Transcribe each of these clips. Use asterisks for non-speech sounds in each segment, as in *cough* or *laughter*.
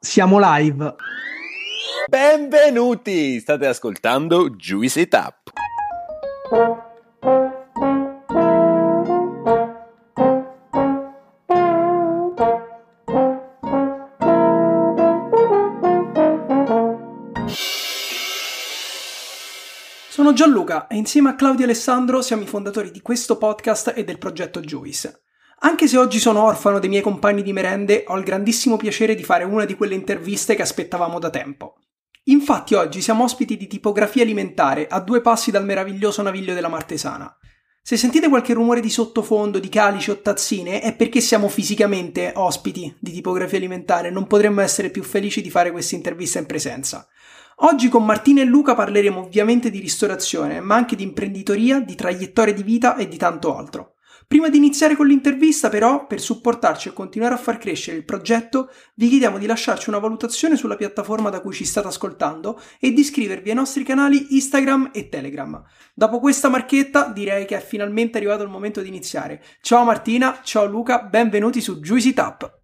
Siamo live. Benvenuti! State ascoltando Juicy Tap. Sono Gianluca e insieme a Claudio e Alessandro siamo i fondatori di questo podcast e del progetto Juice. Anche se oggi sono orfano dei miei compagni di merende, ho il grandissimo piacere di fare una di quelle interviste che aspettavamo da tempo. Infatti oggi siamo ospiti di tipografia alimentare a due passi dal meraviglioso naviglio della Martesana. Se sentite qualche rumore di sottofondo, di calici o tazzine, è perché siamo fisicamente ospiti di tipografia alimentare, non potremmo essere più felici di fare questa intervista in presenza. Oggi con Martina e Luca parleremo ovviamente di ristorazione, ma anche di imprenditoria, di traiettoria di vita e di tanto altro. Prima di iniziare con l'intervista, però, per supportarci e continuare a far crescere il progetto, vi chiediamo di lasciarci una valutazione sulla piattaforma da cui ci state ascoltando e di iscrivervi ai nostri canali Instagram e Telegram. Dopo questa marchetta, direi che è finalmente arrivato il momento di iniziare. Ciao Martina, ciao Luca, benvenuti su Juicy Tap.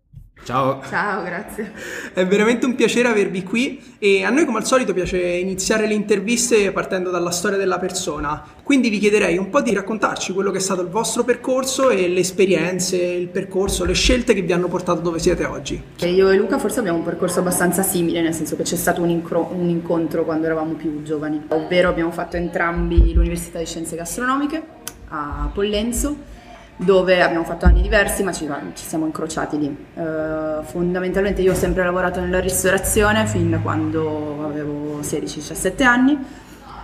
Ciao. Ciao, grazie. È veramente un piacere avervi qui e a noi come al solito piace iniziare le interviste partendo dalla storia della persona. Quindi vi chiederei un po' di raccontarci quello che è stato il vostro percorso e le esperienze, il percorso, le scelte che vi hanno portato dove siete oggi. Io e Luca forse abbiamo un percorso abbastanza simile, nel senso che c'è stato un, incro- un incontro quando eravamo più giovani, ovvero abbiamo fatto entrambi l'Università di Scienze Gastronomiche a Pollenzo dove abbiamo fatto anni diversi ma ci, ci siamo incrociati lì. Uh, fondamentalmente io ho sempre lavorato nella ristorazione fin da quando avevo 16-17 anni,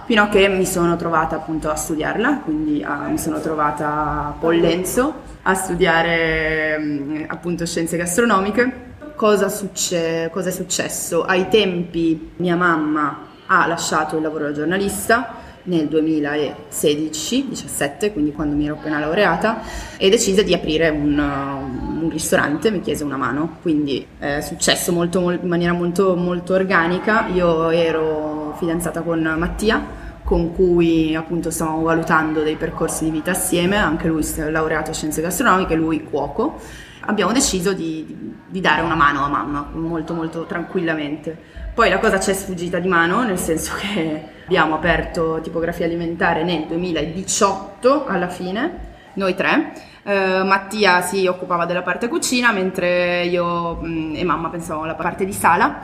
fino a che mi sono trovata appunto a studiarla, quindi uh, mi sono trovata a Pollenzo a studiare um, appunto scienze gastronomiche. Cosa, succe- cosa è successo? Ai tempi mia mamma ha lasciato il lavoro da giornalista nel 2016-17, quindi quando mi ero appena laureata, e decise di aprire un, un ristorante, mi chiese una mano, quindi è successo molto, molto, in maniera molto, molto organica. Io ero fidanzata con Mattia, con cui appunto stavamo valutando dei percorsi di vita assieme, anche lui è laureato in scienze gastronomiche, lui cuoco. Abbiamo deciso di, di dare una mano a mamma, molto molto tranquillamente. Poi la cosa ci è sfuggita di mano, nel senso *laughs* che abbiamo aperto tipografia alimentare nel 2018 alla fine, noi tre. Uh, Mattia si occupava della parte cucina, mentre io mh, mm, e mamma pensavamo alla parte di sala.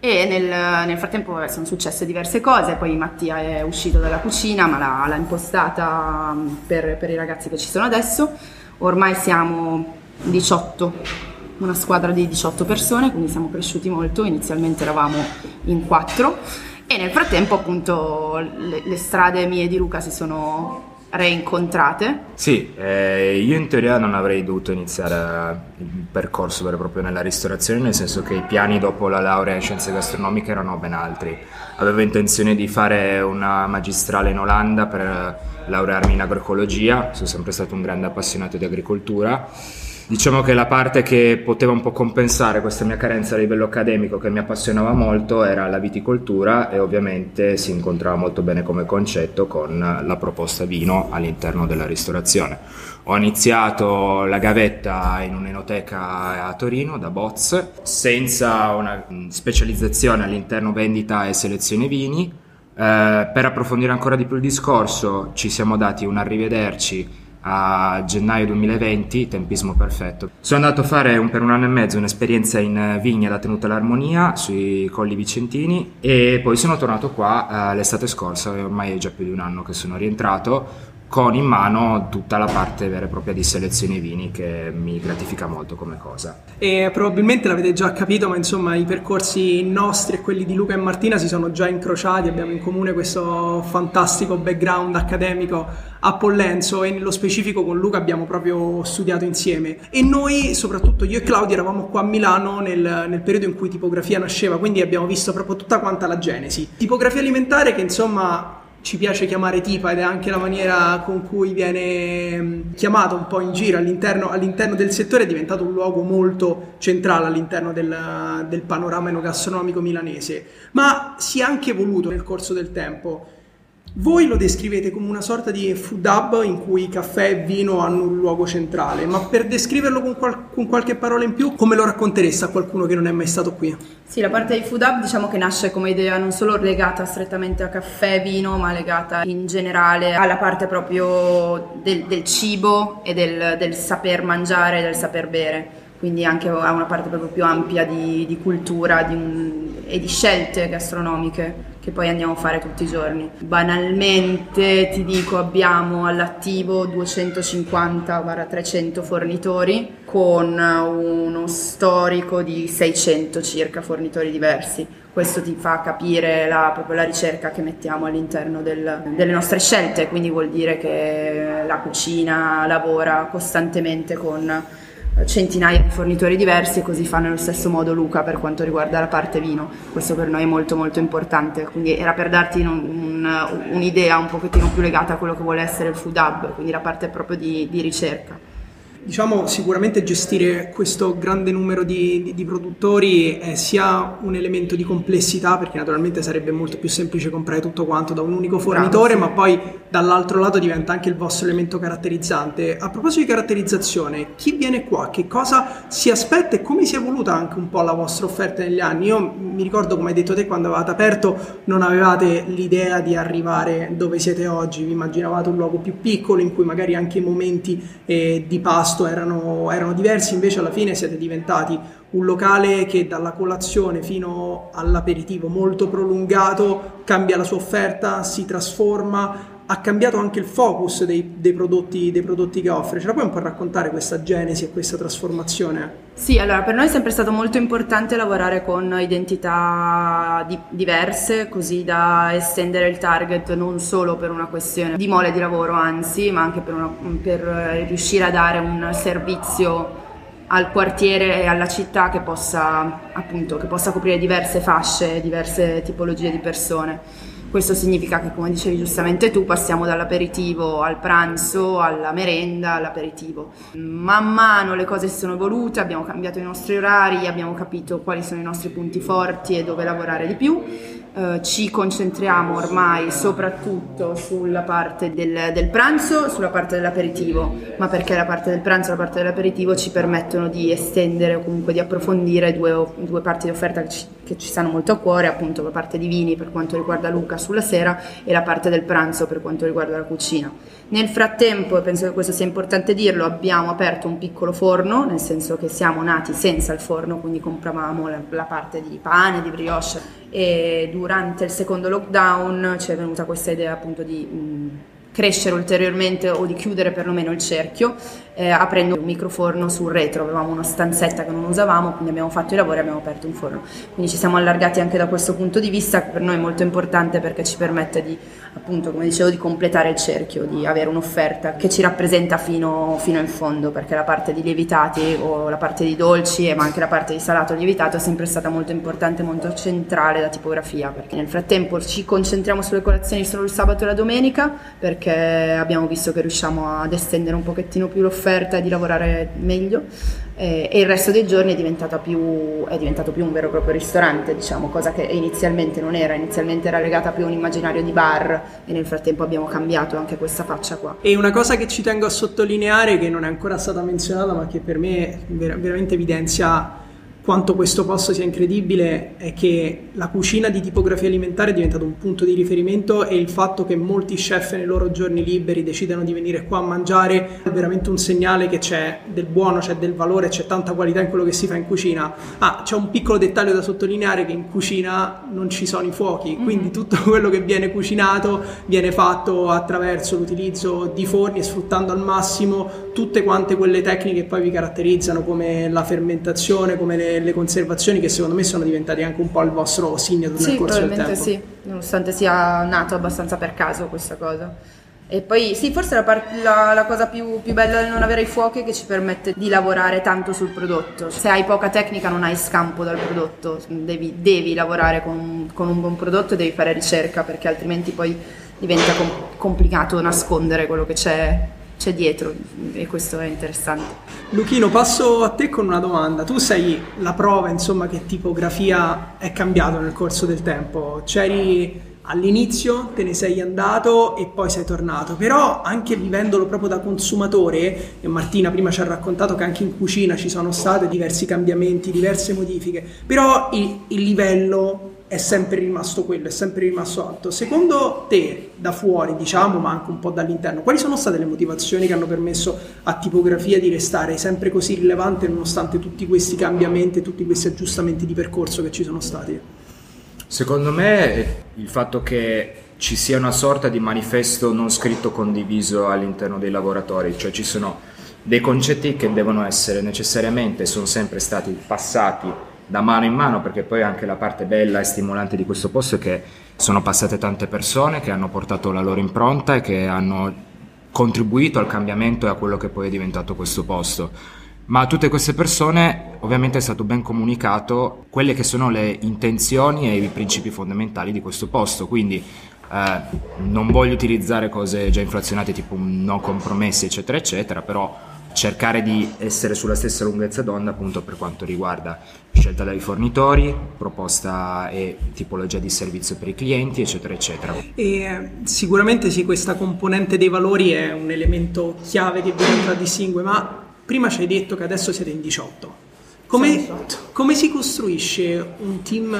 E nel, nel frattempo sono successe diverse cose, poi Mattia è uscito dalla cucina, ma l'ha, l'ha impostata mm, per, per i ragazzi che ci sono adesso. Ormai siamo 18 una squadra di 18 persone, quindi siamo cresciuti molto, inizialmente eravamo in quattro e nel frattempo appunto le, le strade mie di Luca si sono reincontrate? Sì, eh, io in teoria non avrei dovuto iniziare il percorso vero proprio nella ristorazione, nel senso che i piani dopo la laurea in scienze gastronomiche erano ben altri. Avevo intenzione di fare una magistrale in Olanda per laurearmi in agroecologia, sono sempre stato un grande appassionato di agricoltura Diciamo che la parte che poteva un po' compensare questa mia carenza a livello accademico che mi appassionava molto era la viticoltura e ovviamente si incontrava molto bene come concetto con la proposta vino all'interno della ristorazione. Ho iniziato la gavetta in un'enoteca a Torino da Boz senza una specializzazione all'interno vendita e selezione vini. Eh, per approfondire ancora di più il discorso ci siamo dati un arrivederci a gennaio 2020, tempismo perfetto. Sono andato a fare un, per un anno e mezzo un'esperienza in vigna da tenuta all'armonia sui Colli Vicentini e poi sono tornato qua eh, l'estate scorsa, ormai è già più di un anno che sono rientrato con in mano tutta la parte vera e propria di selezione vini che mi gratifica molto come cosa. E probabilmente l'avete già capito, ma insomma i percorsi nostri e quelli di Luca e Martina si sono già incrociati, abbiamo in comune questo fantastico background accademico a Pollenzo e nello specifico con Luca abbiamo proprio studiato insieme e noi, soprattutto io e Claudia, eravamo qua a Milano nel, nel periodo in cui tipografia nasceva, quindi abbiamo visto proprio tutta quanta la genesi. Tipografia alimentare che insomma ci piace chiamare tipa ed è anche la maniera con cui viene mm, chiamato un po' in giro all'interno, all'interno del settore, è diventato un luogo molto centrale all'interno del, del panorama enogastronomico milanese, ma si è anche evoluto nel corso del tempo. Voi lo descrivete come una sorta di food hub in cui caffè e vino hanno un luogo centrale, ma per descriverlo con, qual- con qualche parola in più, come lo raccontereste a qualcuno che non è mai stato qui? Sì, la parte di food hub diciamo che nasce come idea non solo legata strettamente a caffè e vino, ma legata in generale alla parte proprio del, del cibo e del, del saper mangiare e del saper bere quindi anche a una parte proprio più ampia di, di cultura di un, e di scelte gastronomiche che poi andiamo a fare tutti i giorni. Banalmente ti dico abbiamo all'attivo 250-300 fornitori con uno storico di 600 circa fornitori diversi. Questo ti fa capire la, proprio la ricerca che mettiamo all'interno del, delle nostre scelte, quindi vuol dire che la cucina lavora costantemente con centinaia di fornitori diversi e così fa nello stesso modo Luca per quanto riguarda la parte vino. Questo per noi è molto molto importante, quindi era per darti un, un, un'idea un pochettino più legata a quello che vuole essere il food hub, quindi la parte proprio di, di ricerca. Diciamo sicuramente gestire questo grande numero di, di, di produttori è sia un elemento di complessità perché naturalmente sarebbe molto più semplice comprare tutto quanto da un unico fornitore sì. ma poi dall'altro lato diventa anche il vostro elemento caratterizzante. A proposito di caratterizzazione, chi viene qua? Che cosa si aspetta e come si è evoluta anche un po' la vostra offerta negli anni? Io mi ricordo come hai detto te quando avevate aperto non avevate l'idea di arrivare dove siete oggi, vi immaginavate un luogo più piccolo in cui magari anche i momenti eh, di pasto pasto erano, erano diversi, invece alla fine siete diventati un locale che dalla colazione fino all'aperitivo molto prolungato cambia la sua offerta, si trasforma, ha cambiato anche il focus dei, dei, prodotti, dei, prodotti, che offre. Ce la puoi un po' raccontare questa genesi e questa trasformazione? Sì, allora per noi è sempre stato molto importante lavorare con identità di, diverse, così da estendere il target non solo per una questione di mole di lavoro, anzi, ma anche per, una, per riuscire a dare un servizio al quartiere e alla città che possa, appunto, che possa coprire diverse fasce, diverse tipologie di persone. Questo significa che, come dicevi giustamente tu, passiamo dall'aperitivo al pranzo, alla merenda, all'aperitivo. Man mano le cose si sono evolute, abbiamo cambiato i nostri orari, abbiamo capito quali sono i nostri punti forti e dove lavorare di più eh, ci concentriamo ormai soprattutto sulla parte del, del, pranzo, sulla parte dell'aperitivo, ma perché la parte del pranzo e la parte dell'aperitivo ci permettono di estendere o comunque di approfondire due, due parti di offerta che ci, che ci, stanno molto a cuore, appunto la parte di vini per quanto riguarda Luca sulla sera e la parte del pranzo per quanto riguarda la cucina. Nel frattempo, e penso che questo sia importante dirlo, abbiamo aperto un piccolo forno, nel senso che siamo nati senza il forno, quindi compravamo la, la parte di pane, di brioche e durante il secondo lockdown ci è venuta questa idea appunto di mh, crescere ulteriormente o di chiudere perlomeno il cerchio eh, aprendo un microforno sul retro, avevamo una stanzetta che non usavamo, quindi abbiamo fatto i lavori e abbiamo aperto un forno. Quindi ci siamo allargati anche da questo punto di vista, che per noi è molto importante perché ci permette di, appunto, come dicevo, di completare il cerchio, di avere un'offerta che ci rappresenta fino, fino in fondo, perché la parte di lievitati o la parte di dolci, ma anche la parte di salato lievitato è sempre stata molto importante, molto centrale da tipografia, perché nel frattempo ci concentriamo sulle colazioni solo il sabato e la domenica, perché abbiamo visto che riusciamo ad estendere un pochettino più l'offerta offerta di lavorare meglio eh, e il resto dei giorni è, più, è, diventato più un vero e proprio ristorante, diciamo, cosa che inizialmente non era, inizialmente era legata più a un immaginario di bar e nel frattempo abbiamo cambiato anche questa faccia qua. E una cosa che ci tengo a sottolineare, che non è ancora stata menzionata ma che per me veramente evidenzia quanto questo posto sia incredibile è che la cucina di tipografia alimentare è diventato un punto di riferimento e il fatto che molti chef nei loro giorni liberi decidano di venire qua a mangiare è veramente un segnale che c'è del buono, c'è del valore, c'è tanta qualità in quello che si fa in cucina. Ah, c'è un piccolo dettaglio da sottolineare che in cucina non ci sono i fuochi, mm-hmm. quindi tutto *laughs* quello che viene cucinato viene fatto attraverso l'utilizzo di forni e sfruttando al massimo tutte quante quelle tecniche che poi vi caratterizzano come la fermentazione, come le le, conservazioni che secondo me sono diventate anche un po' il vostro signature sì, nel corso del tempo. Sì, nonostante sia nato abbastanza per caso questa cosa. E poi sì, forse la, part- la, la cosa più, più, bella del non avere i fuochi è che ci permette di lavorare tanto sul prodotto. Se hai poca tecnica non hai scampo dal prodotto, devi, devi lavorare con, con, un buon prodotto e devi fare ricerca perché altrimenti poi diventa com- complicato nascondere quello che c'è c'è dietro e questo è interessante. Luchino, passo a te con una domanda. Tu sei la prova, insomma, che tipografia è cambiato nel corso del tempo. C'eri all'inizio te ne sei andato e poi sei tornato, però anche vivendolo proprio da consumatore, e Martina prima ci ha raccontato che anche in cucina ci sono stati diversi cambiamenti, diverse modifiche, però il, il livello è sempre rimasto quello, è sempre rimasto alto. Secondo te, da fuori, diciamo, ma anche un po' dall'interno, quali sono state le motivazioni che hanno permesso a tipografia di restare sempre così rilevante nonostante tutti questi cambiamenti, tutti questi aggiustamenti di percorso che ci sono stati? Secondo me il fatto che ci sia una sorta di manifesto non scritto condiviso all'interno dei lavoratori, cioè ci sono dei concetti che devono essere necessariamente, sono sempre stati passati da mano in mano, perché poi anche la parte bella e stimolante di questo posto è che sono passate tante persone che hanno portato la loro impronta e che hanno contribuito al cambiamento e a quello che poi è diventato questo posto. Ma a tutte queste persone ovviamente è stato ben comunicato quelle che sono le intenzioni e i principi fondamentali di questo posto, quindi eh, non voglio utilizzare cose già inflazionate tipo non compromessi eccetera eccetera, però cercare di essere sulla stessa lunghezza d'onda appunto per quanto riguarda scelta dai fornitori, proposta e tipologia di servizio per i clienti, eccetera, eccetera. E sicuramente sì, questa componente dei valori è un elemento chiave che vi contraddistingue, ma prima ci hai detto che adesso siete in 18. Come, come si costruisce un team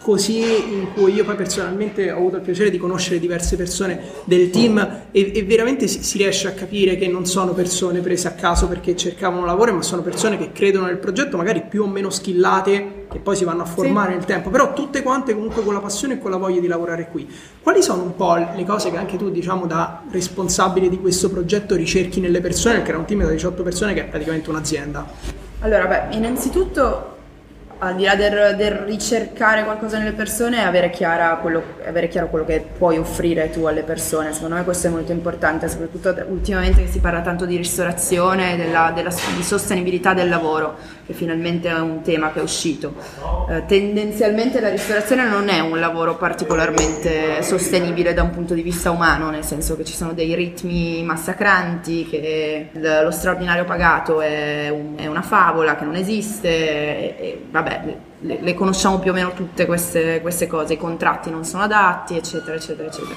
così in cui io poi personalmente ho avuto il piacere di conoscere diverse persone del team e, e veramente si, si, riesce a capire che non sono persone prese a caso perché cercavano lavoro, ma sono persone che credono nel progetto, magari più o meno skillate, che poi si vanno a formare sì. nel tempo, però tutte quante comunque con la passione e con la voglia di lavorare qui. Quali sono un po' le cose che anche tu, diciamo, da responsabile di questo progetto ricerchi nelle persone, perché era un team da 18 persone che è praticamente un'azienda? Allora, beh, innanzitutto al di là del, del, ricercare qualcosa nelle persone, avere, quello, avere, chiaro quello che puoi offrire tu alle persone. Secondo me questo è molto importante, soprattutto ultimamente che si parla tanto di ristorazione, della, della, di sostenibilità del lavoro, che finalmente è un tema che è uscito. Eh, tendenzialmente la ristorazione non è un lavoro particolarmente sostenibile da un punto di vista umano, nel senso che ci sono dei ritmi massacranti, che lo straordinario pagato è, un, è una favola che non esiste, e, e vabbè vabbè, le, le, conosciamo più o meno tutte queste, queste, cose, i contratti non sono adatti, eccetera, eccetera, eccetera.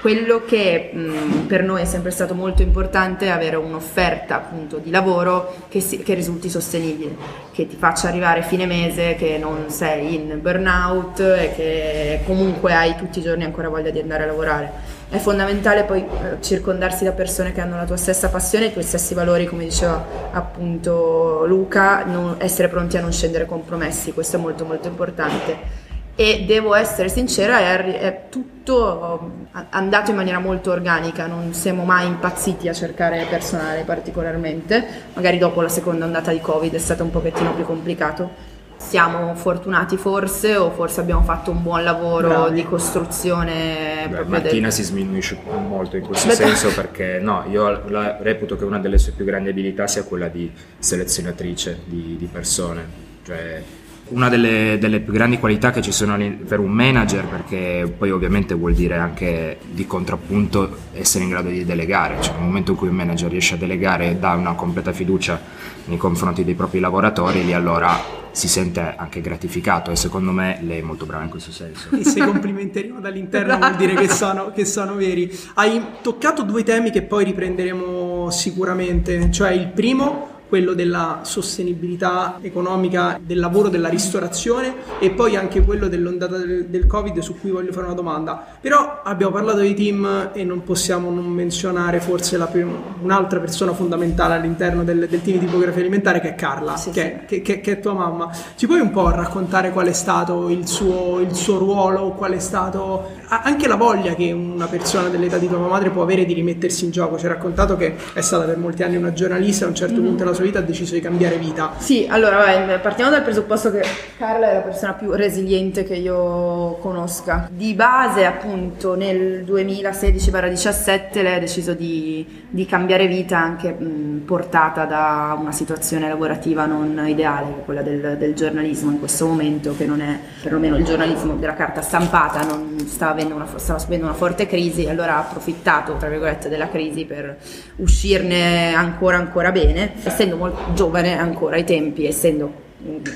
Quello che mh, per noi è sempre stato molto importante è avere un'offerta appunto di lavoro che, si, che risulti sostenibile, che ti faccia arrivare fine mese, che non sei in burnout e che comunque hai tutti i giorni ancora voglia di andare a lavorare è fondamentale poi eh, circondarsi da persone che hanno la tua stessa passione, i tuoi stessi valori, come diceva appunto Luca, essere pronti a non scendere compromessi, questo è molto molto importante. E devo essere sincera, è, è tutto andato in maniera molto organica, non siamo mai impazziti a cercare personale particolarmente, magari dopo la seconda ondata di Covid è stato un pochettino più complicato siamo fortunati forse o forse abbiamo fatto un buon lavoro Bravi. di costruzione. Beh, Martina del... si sminuisce molto in questo Beh, senso perché no, io la, reputo che una delle sue più grandi abilità sia quella di selezionatrice di, di persone. Cioè, una delle, delle, più grandi qualità che ci sono per un manager, perché poi ovviamente vuol dire anche di contrappunto essere in grado di delegare, cioè nel momento in cui un manager riesce a delegare e dà una completa fiducia nei confronti dei propri lavoratori, lì allora si sente anche gratificato e secondo me lei è molto brava in questo senso. *laughs* E se complimenteremo dall'interno vuol dire che sono, che sono veri. Hai toccato due temi che poi riprenderemo sicuramente, cioè il primo quello della sostenibilità economica del lavoro della ristorazione e poi anche quello dell'ondata del, del Covid su cui voglio fare una domanda. Però abbiamo parlato di team e non possiamo non menzionare forse prima, un'altra persona fondamentale all'interno del, del, team di tipografia alimentare che è Carla, sì, che, sì. Che, che, che, è tua mamma. Ci puoi un po' raccontare qual è stato il suo, il suo ruolo, qual è stato anche la voglia che una persona dell'età di tua madre può avere di rimettersi in gioco? Ci ha raccontato che è stata per molti anni una giornalista, a un certo mm-hmm. punto della sua vita ha deciso di cambiare vita. Sì, allora vai, partiamo dal presupposto che Carla è la persona più resiliente che io conosca. Di base, appunto, nel 2016-17 lei ha deciso di, di cambiare vita anche mh, portata da una situazione lavorativa non ideale, quella del, del, giornalismo in questo momento, che non è perlomeno il giornalismo della carta stampata, non stava, una, stava subendo una forte crisi, allora ha approfittato, tra virgolette, della crisi per uscirne ancora ancora bene, essendo molto giovane ancora ai tempi, essendo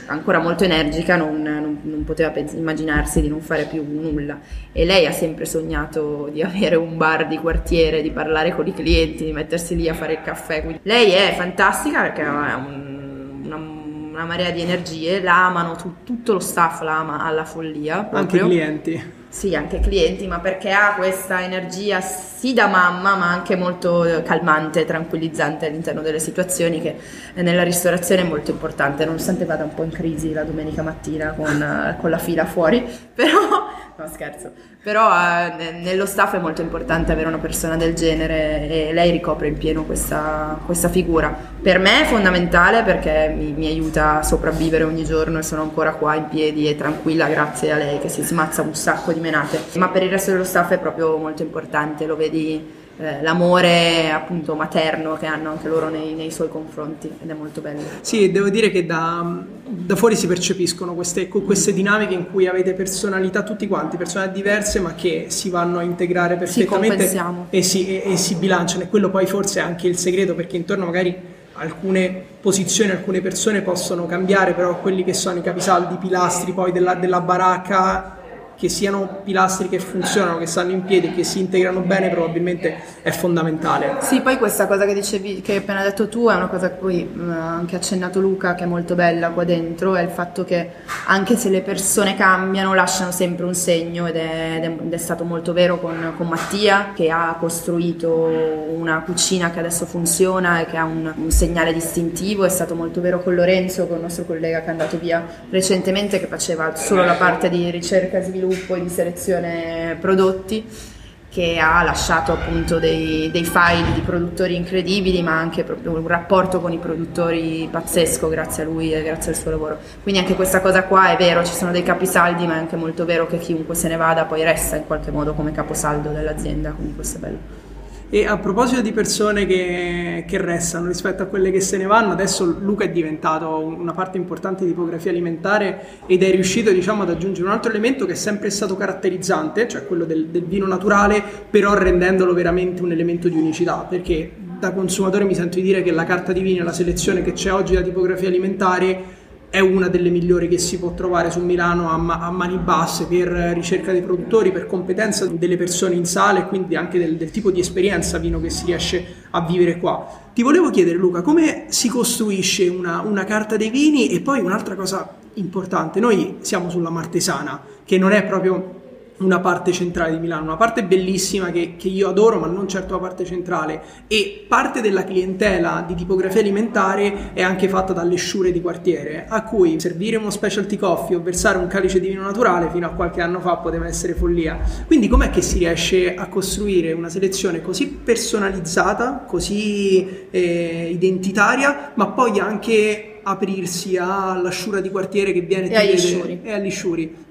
ancora molto energica non, non, non poteva pens- immaginarsi di non fare più nulla e lei ha sempre sognato di *laughs* avere un bar di quartiere, di parlare con i clienti, di mettersi lì a fare il caffè. Quindi lei è fantastica perché ha un, una, una, marea di energie, la amano, tu, tutto lo staff la ama alla follia. Proprio. Anche i clienti. Sì, anche clienti, ma perché ha questa energia sì da mamma, ma anche molto calmante, tranquillizzante all'interno delle situazioni che nella ristorazione è molto importante, nonostante vada un po' in crisi la domenica mattina con, con la fila fuori, *laughs* però no scherzo, però eh, nello staff è molto importante avere una persona del genere e lei ricopre in pieno questa, questa figura. Per me è fondamentale perché mi, mi, aiuta a sopravvivere ogni giorno e sono ancora qua in piedi e tranquilla grazie a lei che si smazza un sacco di menate, ma per il resto dello staff è proprio molto importante, lo vedi eh, l'amore appunto materno che hanno anche loro nei, nei, suoi confronti ed è molto bello. Sì, devo dire che da, da fuori si percepiscono queste, queste, dinamiche in cui avete personalità tutti quanti, personalità diverse ma che si vanno a integrare perfettamente sì, e, si, e, e si bilanciano. E quello poi forse è anche il segreto perché intorno magari alcune posizioni, alcune persone possono cambiare, però quelli che sono i capisaldi, i pilastri poi della, della baracca che siano pilastri che funzionano, che stanno in piedi, che si integrano bene, probabilmente è fondamentale. Sì, poi questa cosa che dicevi, che hai appena detto tu, è una cosa che poi ha anche accennato Luca, che è molto bella qua dentro, è il fatto che anche se le persone cambiano, lasciano sempre un segno ed è, ed è stato molto vero con, con, Mattia, che ha costruito una cucina che adesso funziona e che ha un, un segnale distintivo, è stato molto vero con Lorenzo, con il nostro collega che è andato via recentemente, che faceva solo la parte di ricerca e sviluppo sviluppo e di selezione prodotti che ha lasciato appunto dei, dei, file di produttori incredibili ma anche proprio un rapporto con i produttori pazzesco grazie a lui e grazie al suo lavoro. Quindi anche questa cosa qua è vero ci sono dei capisaldi ma è anche molto vero che chiunque se ne vada poi resta in qualche modo come caposaldo dell'azienda quindi questo è bello e a proposito di persone che, che, restano rispetto a quelle che se ne vanno, adesso Luca è diventato una parte importante di tipografia alimentare ed è riuscito diciamo, ad aggiungere un altro elemento che è sempre stato caratterizzante, cioè quello del, del vino naturale, però rendendolo veramente un elemento di unicità, perché da consumatore mi sento di dire che la carta di vino e la selezione che c'è oggi da tipografia alimentare è una delle migliori che si può trovare su Milano a, ma- a, mani basse per ricerca dei produttori, per competenza delle persone in sala e quindi anche del, del, tipo di esperienza vino che si riesce a vivere qua. Ti volevo chiedere Luca, come si costruisce una, una carta dei vini e poi un'altra cosa importante, noi siamo sulla Martesana, che non è proprio una parte centrale di Milano, una parte bellissima che, che, io adoro, ma non certo la parte centrale. E parte della clientela di tipografia alimentare è anche fatta dalle sciure di quartiere, a cui servire uno specialty coffee o versare un calice di vino naturale fino a qualche anno fa poteva essere follia. Quindi com'è che si riesce a costruire una selezione così personalizzata, così eh, identitaria, ma poi anche aprirsi alla sciura di quartiere che viene e agli sciuri. e agli sciuri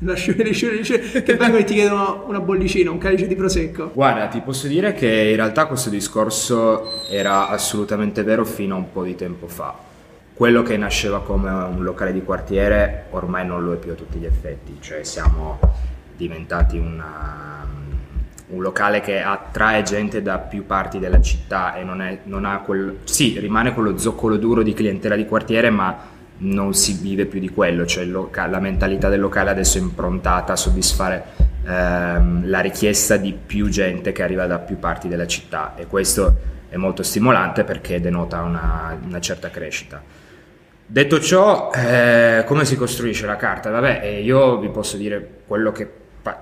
lasciare, lasciare, che *laughs* vengono e ti chiedono una bollicina, un calice di prosecco. Guarda, ti posso dire che in realtà questo discorso era assolutamente vero fino a un po' di tempo fa. Quello che nasceva come un locale di quartiere ormai non lo è più a tutti gli effetti, cioè siamo diventati una, un locale che attrae gente da più parti della città e non, è, non ha quel... sì, rimane quello zoccolo duro di clientela di quartiere, ma non si vive più di quello, cioè loca- la mentalità del locale adesso è improntata a soddisfare ehm, la richiesta di più gente che arriva da più parti della città e questo è molto stimolante perché denota una, una certa crescita. Detto ciò, eh, come si costruisce la carta? Vabbè, eh, io vi posso dire quello che,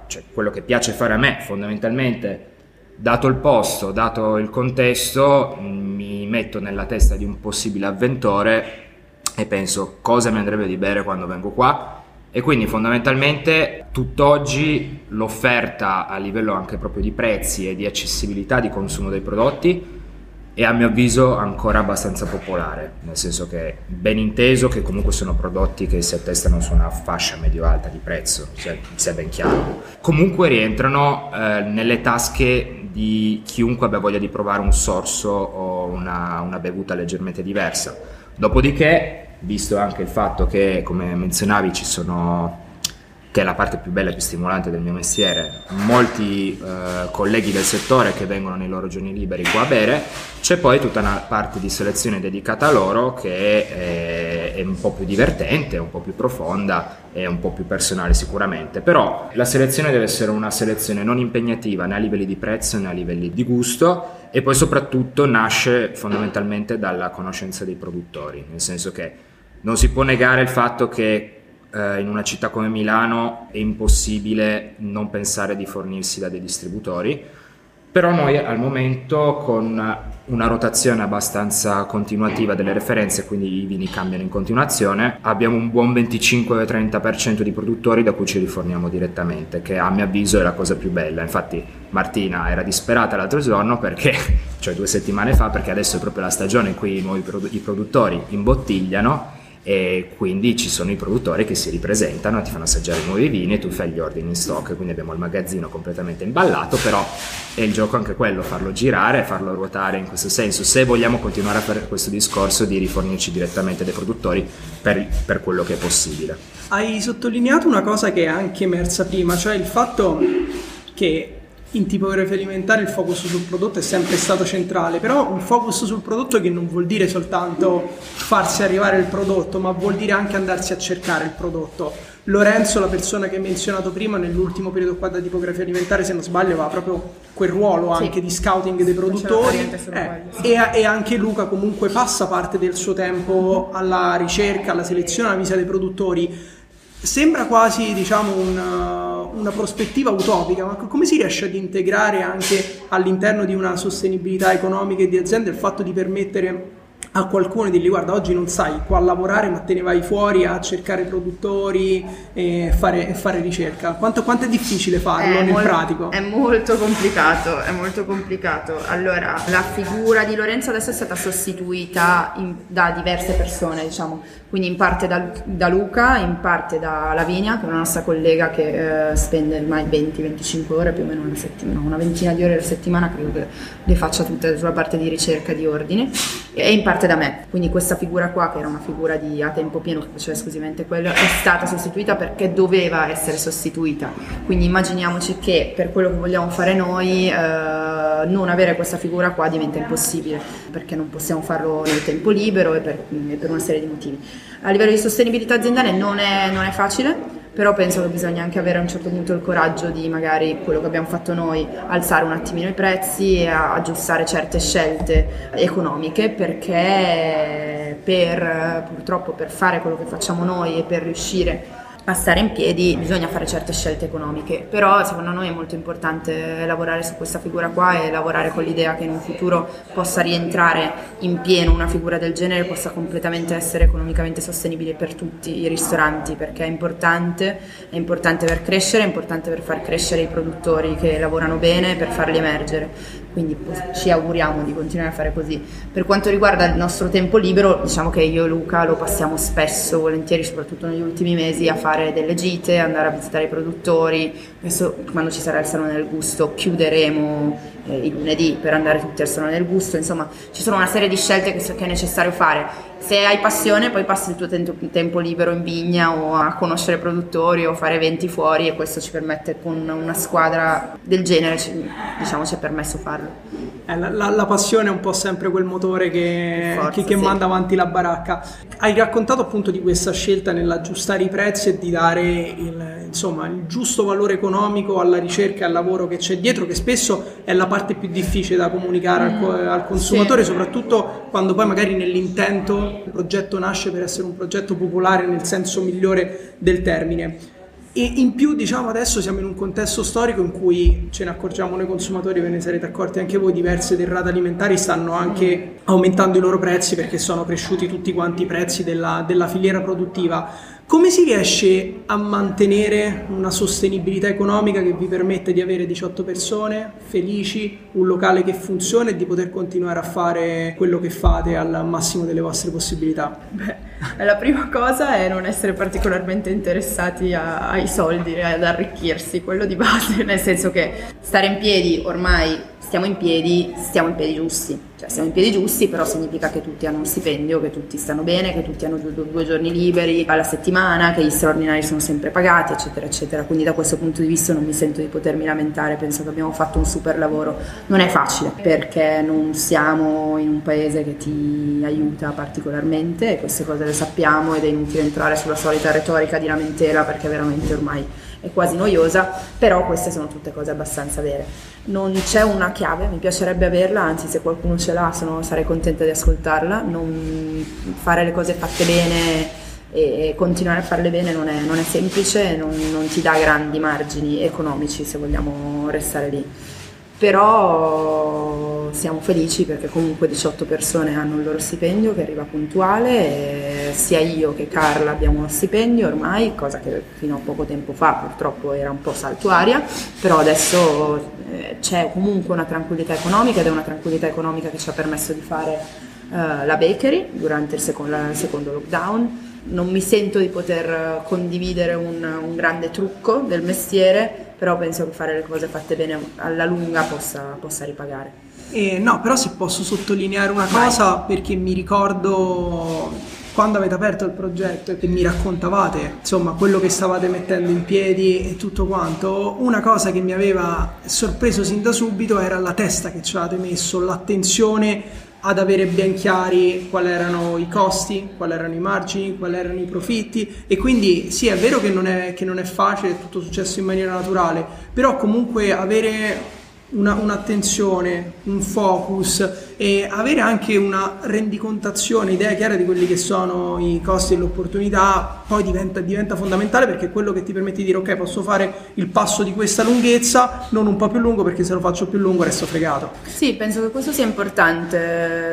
cioè, quello che piace fare a me, fondamentalmente, dato il posto, dato il contesto, mi metto nella testa di un possibile avventore e penso cosa mi andrebbe di bere quando vengo qua e quindi fondamentalmente tutt'oggi l'offerta a livello anche proprio di prezzi e di accessibilità di consumo dei prodotti è a mio avviso ancora abbastanza popolare, nel senso che ben inteso che comunque sono prodotti che si attestano su una fascia medio-alta di prezzo, se, è ben chiaro. Comunque rientrano eh, nelle tasche di chiunque abbia voglia di provare un sorso o una, una bevuta leggermente diversa Dopodiché, visto anche il fatto che, come menzionavi, ci sono che è la parte più bella e più stimolante del mio mestiere, molti eh, colleghi del settore che vengono nei loro giorni liberi qua a bere, c'è poi tutta una parte di selezione dedicata a loro che è, è un po' più divertente, un po' più profonda e un po' più personale sicuramente, però la selezione deve essere una selezione non impegnativa né a livelli di prezzo né a livelli di gusto e poi soprattutto nasce fondamentalmente dalla conoscenza dei produttori, nel senso che non si può negare il fatto che eh, in una città come Milano è impossibile non pensare di fornirsi da dei distributori, però noi al momento con una rotazione abbastanza continuativa delle referenze, quindi i vini cambiano in continuazione, abbiamo un buon 25-30% di produttori da cui ci riforniamo direttamente, che a mio avviso è la cosa più bella. Infatti Martina era disperata l'altro giorno perché, *laughs* cioè due settimane fa, perché adesso è proprio la stagione in cui i produ- i produttori imbottigliano e quindi ci sono i produttori che si ripresentano, ti fanno assaggiare i nuovi vini e tu fai gli ordini in stock, quindi abbiamo il magazzino completamente imballato, però è il gioco anche quello, farlo girare, farlo ruotare in questo senso, se vogliamo continuare a fare questo discorso di rifornirci direttamente dai produttori per, per quello che è possibile. Hai sottolineato una cosa che è anche emersa prima, cioè il fatto che in tipografia alimentare il focus sul prodotto è sempre stato centrale, però un focus sul prodotto che non vuol dire soltanto farsi arrivare il prodotto, ma vuol dire anche andarsi a cercare il prodotto. Lorenzo, la persona che hai menzionato prima, nell'ultimo periodo qua da tipografia alimentare, se non sbaglio, aveva proprio quel ruolo sì. anche di scouting dei produttori eh, e, e, anche Luca comunque passa parte del suo tempo alla ricerca, alla selezione, alla visita dei produttori. Sembra quasi, diciamo, un una prospettiva utopica, ma come si riesce ad integrare anche all'interno di una sostenibilità economica e di azienda il fatto di permettere a qualcuno di dire guarda oggi non sai qua lavorare ma te ne vai fuori a cercare produttori e fare, fare ricerca. Quanto, quanto, è difficile farlo è nel mol- pratico? è molto complicato è molto complicato. Allora la figura di Lorenzo adesso è stata sostituita in, da diverse persone diciamo. Quindi in parte da, da, Luca in parte da Lavinia che è una nostra collega che eh, spende ormai 20-25 ore più o meno una settimana una ventina di ore alla settimana credo che le faccia tutte sulla parte di ricerca di ordine. E in parte da me. Quindi questa figura qua, che era una figura di a tempo pieno che faceva esclusivamente quello, è stata sostituita perché doveva essere sostituita. Quindi immaginiamoci che per quello che vogliamo fare noi, eh, non avere questa figura qua diventa impossibile, perché non possiamo farlo nel tempo libero e per, e per una serie di motivi. A livello di sostenibilità aziendale non è, non è facile però penso che bisogna anche avere a un certo punto il coraggio di magari quello che abbiamo fatto noi, alzare un attimino i prezzi e aggiustare certe scelte economiche perché per, purtroppo per fare quello che facciamo noi e per riuscire a stare in piedi bisogna fare certe scelte economiche, però secondo noi è molto importante lavorare su questa figura qua e lavorare con l'idea che in un futuro possa rientrare in pieno una figura del genere, possa completamente essere economicamente sostenibile per tutti i ristoranti, perché è importante, è importante per crescere, è importante per far crescere i produttori che lavorano bene, per farli emergere quindi ci auguriamo di continuare a fare così. Per quanto riguarda il nostro tempo libero, diciamo che io e Luca lo passiamo spesso, volentieri, soprattutto negli ultimi mesi, a fare delle gite, andare a visitare i produttori. Adesso, quando ci sarà il Salone del Gusto, chiuderemo eh, il lunedì per andare tutti al Salone del Gusto. Insomma, ci sono una serie di scelte che, che è necessario fare se hai passione poi passi il tuo tempo libero in vigna o a conoscere produttori o fare eventi fuori e questo ci permette con una squadra del genere diciamo ci è permesso farlo la, la, la, passione è un po' sempre quel motore che, Forza, che, che sì. manda avanti la baracca hai raccontato appunto di questa scelta nell'aggiustare i prezzi e di dare il, insomma, il giusto valore economico alla ricerca e al lavoro che c'è dietro che spesso è la parte più difficile da comunicare mm, al, al, consumatore sì. soprattutto quando poi magari nell'intento il progetto nasce per essere un progetto popolare nel senso migliore del termine. E in più, diciamo, adesso siamo in un contesto storico in cui ce ne accorgiamo noi consumatori, ve ne sarete accorti anche voi, diverse derrate alimentari stanno anche aumentando i loro prezzi perché sono cresciuti tutti quanti i prezzi della, della filiera produttiva. Come si riesce a mantenere una sostenibilità economica che vi permette di avere 18 persone felici, un locale che funziona e di poter continuare a fare quello che fate al massimo delle vostre possibilità? Beh, la prima cosa è non essere particolarmente interessati a, ai soldi e ad arricchirsi, quello di base, *laughs* nel senso che stare in piedi ormai stiamo in piedi, stiamo in piedi giusti cioè siamo in piedi giusti, però significa che tutti hanno un stipendio, che tutti stanno bene, che tutti hanno due, due giorni liberi alla settimana, che gli straordinari sono sempre pagati, eccetera, eccetera. Quindi da questo punto di vista non mi sento di potermi lamentare, penso che abbiamo fatto un super lavoro. Non è facile perché non siamo in un paese che ti aiuta particolarmente e queste cose le sappiamo ed è inutile entrare sulla solita retorica di lamentela perché veramente ormai è quasi noiosa, però queste sono tutte cose abbastanza vere. Non c'è una chiave, mi piacerebbe averla, anzi se qualcuno ce l'ha sono, sarei contenta di ascoltarla, non fare le cose fatte bene e continuare a farle bene non è, non è semplice, non, non ti dà grandi margini economici se vogliamo restare lì. Però siamo felici perché comunque 18 persone hanno il loro stipendio che arriva puntuale, sia io che Carla abbiamo uno stipendio ormai, cosa che fino a poco tempo fa purtroppo era un po' saltuaria, però adesso c'è comunque una tranquillità economica ed è una tranquillità economica che ci ha permesso di fare eh, la bakery durante il secondo, il secondo lockdown non mi sento di poter condividere un, un, grande trucco del mestiere, però penso che fare le cose fatte bene alla lunga possa, possa ripagare. Eh, no, però se posso sottolineare una cosa, Vai. perché mi ricordo quando avete aperto il progetto e mi raccontavate insomma quello che stavate mettendo in piedi e tutto quanto, una cosa che mi aveva sorpreso sin da subito era la testa che ci avete messo, l'attenzione ad avere ben chiari quali erano i costi, quali erano i margini, quali erano i profitti. E quindi sì è vero che non è, che non è facile, è tutto successo in maniera naturale, però comunque avere una, un'attenzione, un focus e avere anche una rendicontazione, idea chiara di quelli che sono i costi e le opportunità, poi diventa, diventa, fondamentale perché è quello che ti permette di dire ok posso fare il passo di questa lunghezza, non un po' più lungo perché se lo faccio più lungo resto fregato. Sì, penso che questo sia importante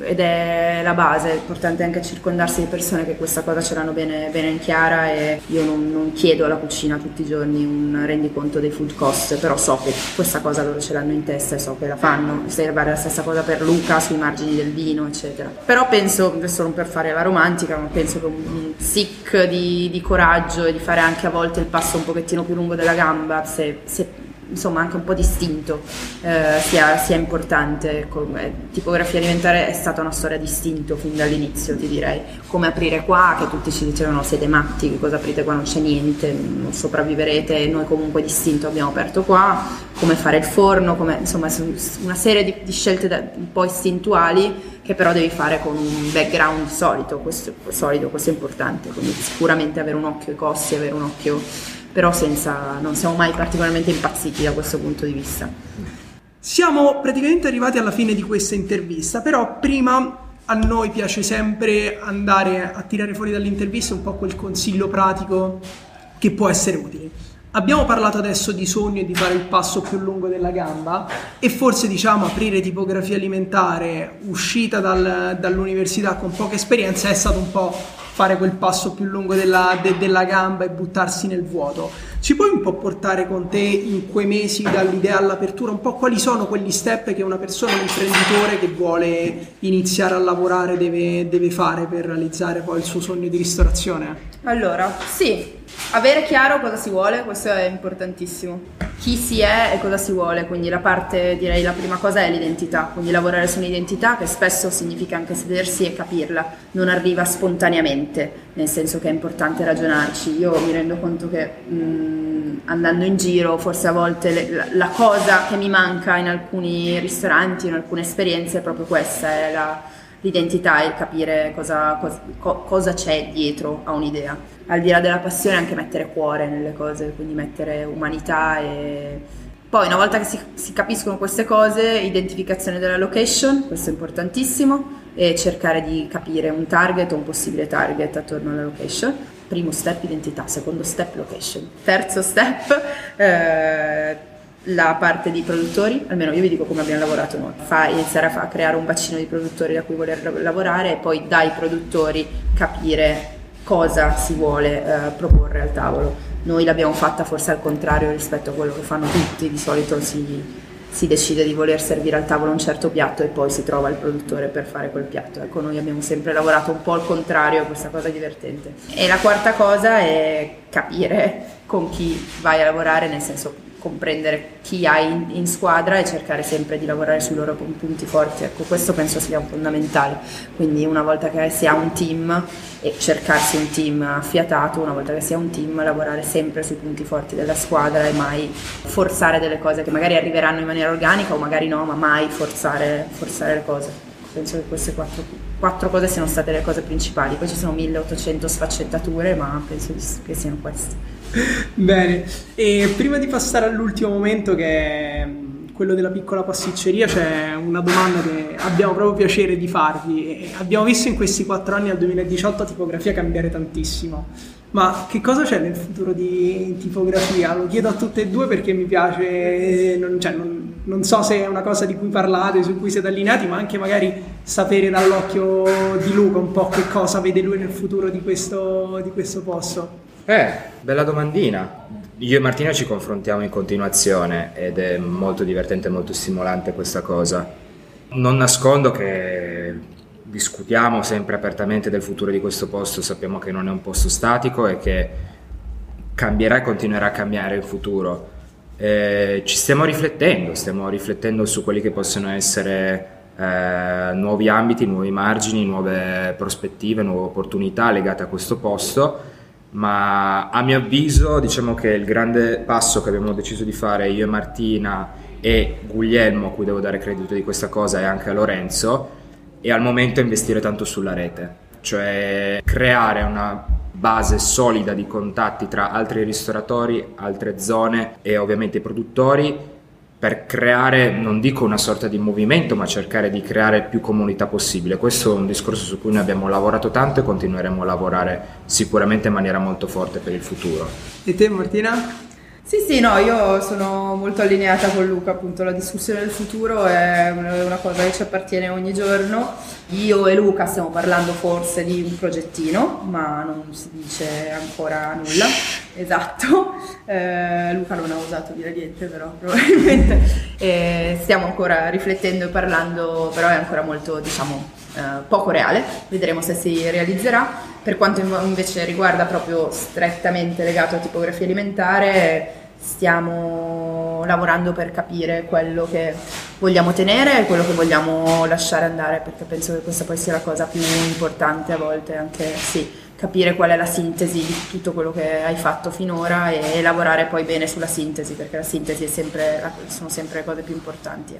ed è la base, è importante anche circondarsi di persone che questa cosa ce l'hanno bene, bene in chiara e io non, non chiedo alla cucina tutti i giorni un rendiconto dei food cost, però so che questa cosa loro ce l'hanno in testa e so che la fanno, serve la stessa cosa per Luca sui margini del vino, eccetera. Però penso, adesso non per fare la romantica, ma penso che un sick di, di coraggio e di fare anche a volte il passo un pochettino più lungo della gamba, se, se insomma anche un po' distinto eh, sia, sia, importante. Ecco, eh, tipografia alimentare è stata una storia distinto fin dall'inizio, ti direi. Come aprire qua, che tutti ci dicevano siete matti, che cosa aprite qua, non c'è niente, non sopravviverete, noi comunque distinto abbiamo aperto qua, come fare il forno, come, insomma una serie di, di scelte da, un po' istintuali che però devi fare con un background solito, questo, solido, questo è importante, quindi sicuramente avere un occhio ai costi, avere un occhio però senza, non siamo mai particolarmente impazziti da questo punto di vista. Siamo praticamente arrivati alla fine di questa intervista, però prima a noi piace sempre andare a tirare fuori dall'intervista un po' quel consiglio pratico che può essere utile. Abbiamo parlato adesso di sogno e di fare il passo più lungo della gamba e forse diciamo aprire tipografia alimentare uscita dal, dall'università con poca esperienza è stato un po' fare quel passo più lungo della, de, della gamba e buttarsi nel vuoto. Ci puoi un po' portare con te in quei mesi dall'idea all'apertura un po' quali sono quegli step che una persona, un imprenditore che vuole iniziare a lavorare deve, deve fare per realizzare poi il suo sogno di ristorazione? Allora, sì, avere chiaro cosa si vuole, questo è importantissimo. Chi si è e cosa si vuole, quindi la parte, direi, la prima cosa è l'identità, quindi lavorare su un'identità che spesso significa anche sedersi e capirla, non arriva spontaneamente, nel senso che è importante ragionarci. Io mi rendo conto che mh, andando in giro, forse a volte le, la, la, cosa che mi manca in alcuni ristoranti, in alcune esperienze è proprio questa, è la l'identità e il capire cosa, cosa, cosa, c'è dietro a un'idea. Al di là della passione anche mettere cuore nelle cose, quindi mettere umanità e... Poi una volta che si, si capiscono queste cose, identificazione della location, questo è importantissimo, e cercare di capire un target o un possibile target attorno alla location. Primo step identità, secondo step location. Terzo step eh, la parte di produttori, almeno io vi dico come abbiamo lavorato noi, fa, iniziare a, fa, a creare un bacino di produttori da cui voler lavorare e poi dai produttori capire cosa si vuole eh, proporre al tavolo. Noi l'abbiamo fatta forse al contrario rispetto a quello che fanno tutti, di solito si, si decide di voler servire al tavolo un certo piatto e poi si trova il produttore per fare quel piatto. Ecco, noi abbiamo sempre lavorato un po' al contrario, questa cosa divertente. E la quarta cosa è capire con chi vai a lavorare, nel senso comprendere chi hai in, squadra e cercare sempre di lavorare sui loro punti forti. Ecco, questo penso sia fondamentale. Quindi una volta che si ha un team e cercarsi un team affiatato, una volta che si ha un team, lavorare sempre sui punti forti della squadra e mai forzare delle cose che magari arriveranno in maniera organica o magari no, ma mai forzare, forzare le cose. Penso che queste quattro, quattro cose siano state le cose principali. Poi ci sono 1800 sfaccettature, ma penso che siano queste. *laughs* Bene, e prima di passare all'ultimo momento che è quello della piccola pasticceria c'è una domanda che abbiamo proprio piacere di farvi. Abbiamo visto in questi quattro anni al 2018 la tipografia cambiare tantissimo. Ma che cosa c'è nel futuro di tipografia? Lo chiedo a tutte e due perché mi piace, non, cioè, non, non so se è una cosa di cui parlate, su cui siete allineati, ma anche magari sapere dall'occhio di Luca un po' che cosa vede lui nel futuro di questo, di questo posto. Eh, bella domandina. Io e Martina ci confrontiamo in continuazione ed è molto divertente e molto stimolante questa cosa. Non nascondo che discutiamo sempre apertamente del futuro di questo posto, sappiamo che non è un posto statico e che cambierà e continuerà a cambiare in futuro. Eh, ci stiamo riflettendo, stiamo riflettendo su quelli che possono essere eh, nuovi ambiti, nuovi margini, nuove prospettive, nuove opportunità legate a questo posto ma a mio avviso diciamo che il grande passo che abbiamo deciso di fare io e Martina e Guglielmo, cui devo dare credito di questa cosa, e anche a Lorenzo, è al momento investire tanto sulla rete, cioè creare una base solida di contatti tra altri ristoratori, altre zone e ovviamente i produttori per creare, non dico una sorta di movimento, ma cercare di creare più comunità possibile. Questo è un discorso su cui noi abbiamo lavorato tanto e continueremo a lavorare sicuramente in maniera molto forte per il futuro. E te Martina? Sì, sì, no, io sono molto allineata con Luca, appunto la discussione del futuro è una cosa che ci appartiene ogni giorno. Io e Luca stiamo parlando forse di un progettino, ma non si dice ancora nulla. Esatto, eh, Luca non ha osato dire niente però probabilmente. Eh, stiamo ancora riflettendo e parlando, però è ancora molto, diciamo, eh, poco reale, vedremo se si realizzerà. Per quanto invece riguarda proprio strettamente legato a tipografia alimentare, stiamo lavorando per capire quello che vogliamo tenere e quello che vogliamo lasciare andare, perché penso che questa poi sia la cosa più importante a volte, anche sì, capire qual è la sintesi di tutto quello che hai fatto finora e, lavorare poi bene sulla sintesi, perché la sintesi sempre, sono sempre le cose più importanti.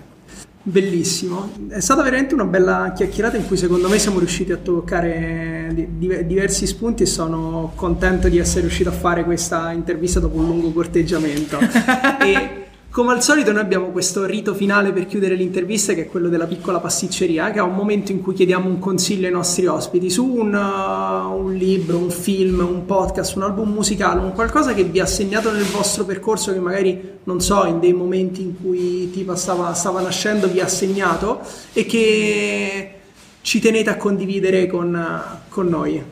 Bellissimo, è stata veramente una bella chiacchierata in cui secondo me siamo riusciti a toccare diversi spunti e sono contento di essere riuscito a fare questa intervista dopo un lungo corteggiamento. *laughs* e come al solito noi abbiamo questo rito finale per chiudere l'intervista che è quello della piccola pasticceria, che è un momento in cui chiediamo un consiglio ai nostri ospiti su un, uh, un, libro, un film, un podcast, un album musicale, un qualcosa che vi ha segnato nel vostro percorso che magari, non so, in dei momenti in cui Tipa stava, stava nascendo vi ha segnato e che ci tenete a condividere con, con noi.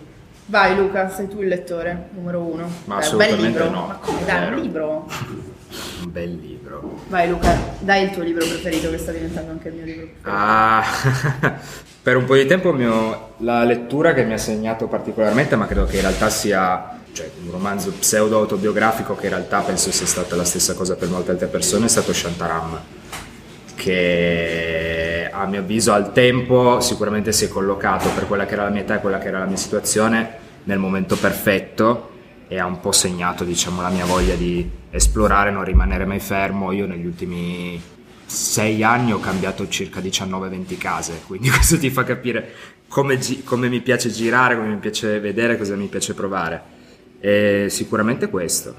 Vai Luca, sei tu il lettore numero uno. Ma Beh, assolutamente un bel libro. no. Ma come dai, un libro? *laughs* un bel libro. Vai Luca, dai il tuo libro preferito che sta diventando anche il mio libro preferito. Ah, *laughs* per un po' di tempo mio, la lettura che mi ha segnato particolarmente, ma credo che in realtà sia cioè, un romanzo pseudo autobiografico che in realtà penso sia stata la stessa cosa per molte altre persone, è stato Shantaram, che a mio avviso al tempo sicuramente si è collocato per quella che era la mia età e quella che era la mia situazione nel momento perfetto e ha un po' segnato diciamo, la mia voglia di esplorare, non rimanere mai fermo. Io negli ultimi sei anni ho cambiato circa 19-20 case, quindi *laughs* questo ti fa capire come, gi- come, mi piace girare, come mi piace vedere, cosa mi piace provare. E sicuramente questo.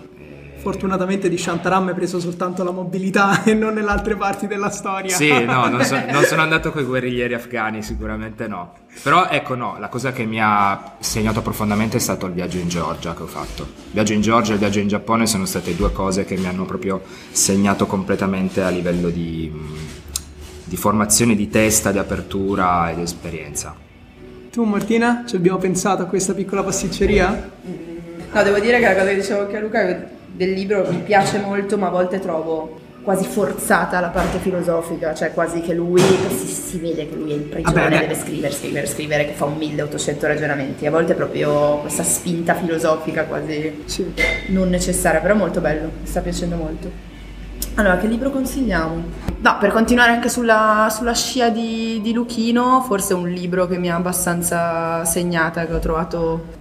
Fortunatamente di Shantaram hai preso soltanto la mobilità *laughs* e non nelle altre parti della storia. Sì, no, *laughs* non, so, non sono andato con i guerriglieri afghani, sicuramente no. Però ecco, no, la cosa che mi ha segnato profondamente è stato il viaggio in Georgia che ho fatto. Il viaggio in Georgia e il viaggio in Giappone sono state due cose che mi hanno proprio segnato completamente a livello di, di formazione di testa, di apertura e di esperienza. Tu Martina, ci abbiamo pensato a questa piccola pasticceria? No, devo dire che la cosa che dicevo anche a Luca è del libro mi piace molto, ma a volte trovo quasi forzata la parte filosofica, cioè quasi che lui si, si vede che lui è in prigione, Vabbè, deve scrivere, scrivere, scrivere, che fa un 1800 ragionamenti. A volte è proprio questa spinta filosofica quasi sì. non necessaria, però molto bello, mi sta piacendo molto. Allora, che libro consigliamo? No, per continuare anche sulla, sulla scia di, di Luchino, forse un libro che mi ha abbastanza segnata, che ho trovato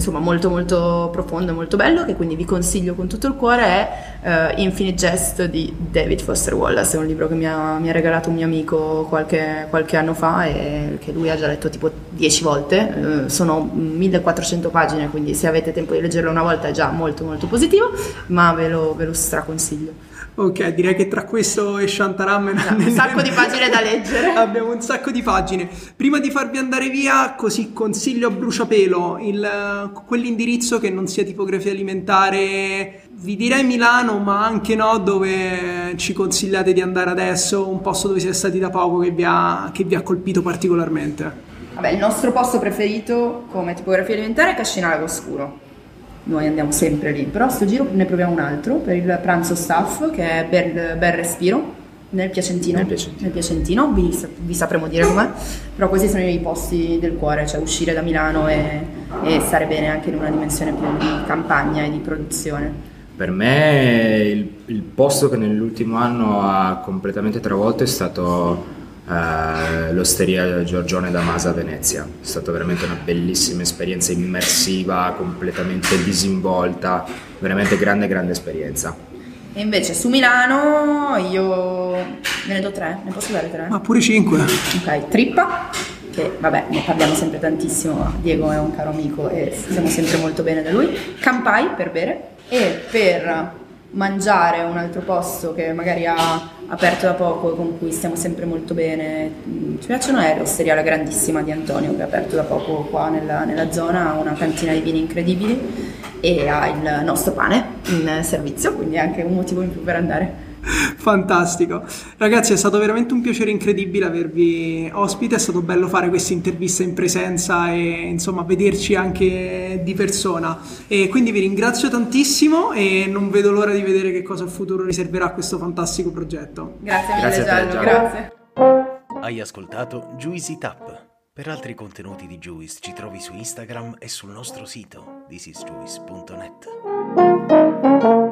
insomma molto molto profondo e molto bello che quindi vi consiglio con tutto il cuore è uh, Infinite Jest di David Foster Wallace. È un libro che mi ha, mi ha regalato un mio amico qualche, qualche, anno fa e che lui ha già letto tipo 10 volte. Uh, sono 1400 pagine quindi se avete tempo di leggerlo una volta è già molto molto positivo ma ve lo, ve lo straconsiglio Ok, direi che tra questo e Shantaram no, un sacco di pagine da leggere. *laughs* Abbiamo un sacco di pagine. Prima di farvi andare via, così consiglio a bruciapelo il, quell'indirizzo che non sia tipografia alimentare. Vi direi Milano, ma anche no, dove ci consigliate di andare adesso, un posto dove siete stati da poco che vi ha, che vi ha colpito particolarmente. Vabbè, il nostro posto preferito come tipografia alimentare è Cascina Lago Scuro noi andiamo sempre lì, però sto giro ne proviamo un altro per il pranzo staff che è Bel, Bel Respiro nel Piacentino, nel Piacentino, nel Piacentino. Vi, vi, sapremo dire com'è, però questi sono i posti del cuore, cioè uscire da Milano e, e stare bene anche in una dimensione più di campagna e di produzione. Per me il, il posto che nell'ultimo anno ha completamente travolto è stato eh, l'osteria Giorgione da Masa a Venezia. È stata veramente una bellissima esperienza immersiva, completamente disinvolta, veramente grande, grande esperienza. E invece su Milano io me ne do tre, ne posso dare tre? Ma pure cinque. Ok, Trippa, che vabbè ne parliamo sempre tantissimo, Diego è un caro amico e stiamo sempre molto bene da lui. Campai per bere e per mangiare un altro posto che magari ha aperto da poco con cui stiamo sempre molto bene. Ci piacciono è l'osteria La Grandissima di Antonio che ha aperto da poco qua nella, nella zona ha una cantina di vini incredibili e ha il nostro pane in servizio quindi è anche un motivo in più per andare *laughs* Fantastico. Ragazzi, è stato veramente un piacere incredibile avervi ospite, è stato bello fare questa intervista in presenza e insomma vederci anche di persona. E quindi vi ringrazio tantissimo e non vedo l'ora di vedere che cosa il futuro riserverà a questo fantastico progetto. Grazie mille grazie grazie. Hai ascoltato Juicy Tap. Per altri contenuti di Juice ci trovi su Instagram e sul nostro sito thisisjuice.net.